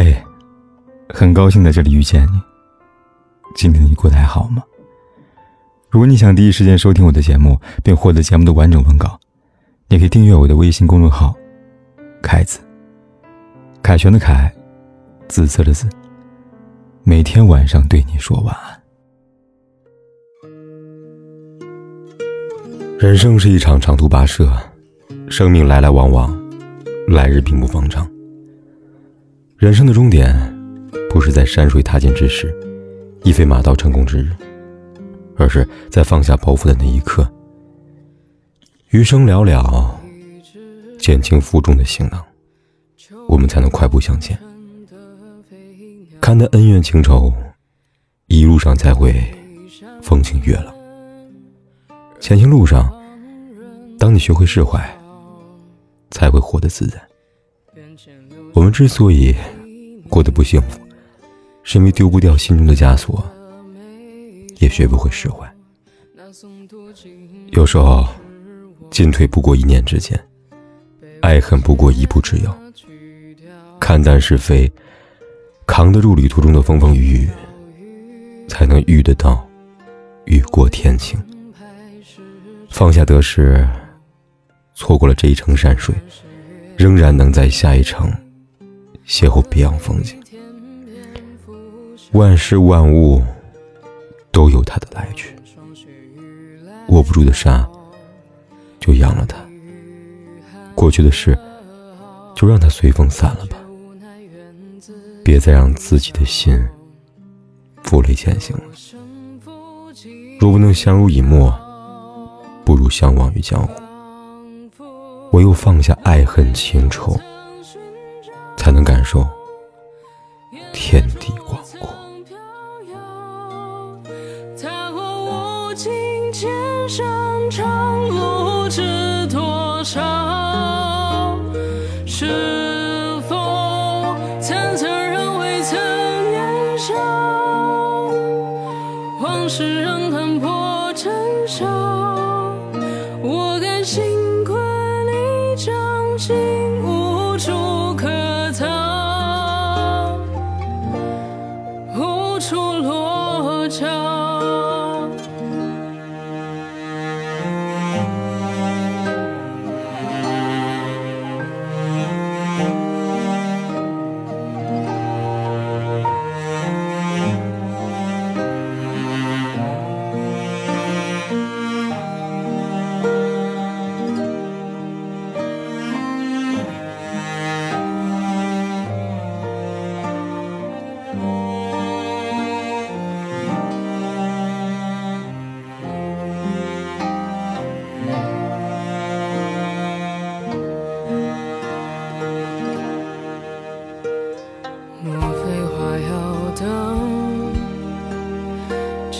嘿，很高兴在这里遇见你。今天你过得还好吗？如果你想第一时间收听我的节目，并获得节目的完整文稿，你可以订阅我的微信公众号“凯子”。凯旋的凯，紫色的紫。每天晚上对你说晚安。人生是一场长途跋涉，生命来来往往，来日并不方长。人生的终点，不是在山水踏尽之时，一飞马到成功之日，而是在放下包袱的那一刻。余生寥寥，减轻负重的行囊，我们才能快步向前。看淡恩怨情仇，一路上才会风清月朗。前行路上，当你学会释怀，才会活得自在。我们之所以过得不幸福，是因为丢不掉心中的枷锁，也学不会释怀。有时候，进退不过一念之间，爱恨不过一步之遥。看淡是非，扛得住旅途中的风风雨雨，才能遇得到雨过天晴。放下得失，错过了这一程山水，仍然能在下一程。邂逅别样风景，万事万物都有它的来去。握不住的沙，就扬了它；过去的事，就让它随风散了吧。别再让自己的心负累前行了。若不能相濡以沫，不如相忘于江湖。唯有放下爱恨情仇。能感受天地广阔。踏过无尽千山长路，知多少？是否曾曾人未曾年少？往事仍看破尘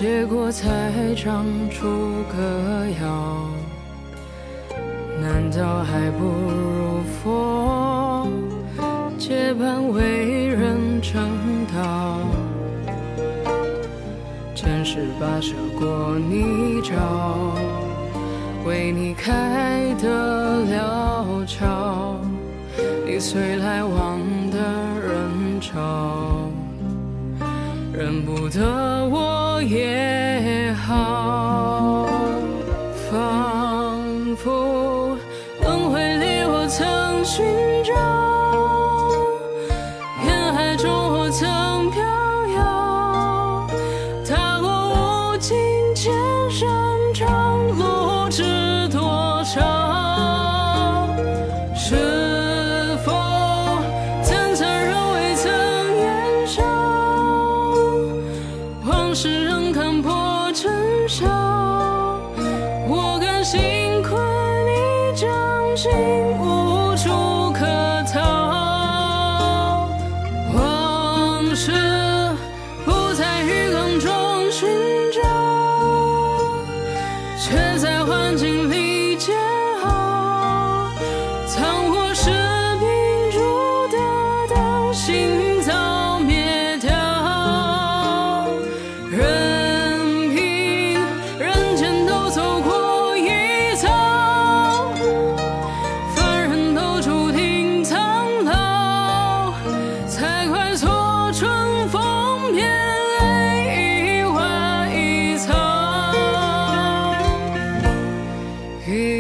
结果才长出歌谣，难道还不如佛结伴为人成道？前世跋涉过泥沼，为你开的潦桥，你随来往的人潮。认不得我也好，仿佛轮回里我曾寻心无处可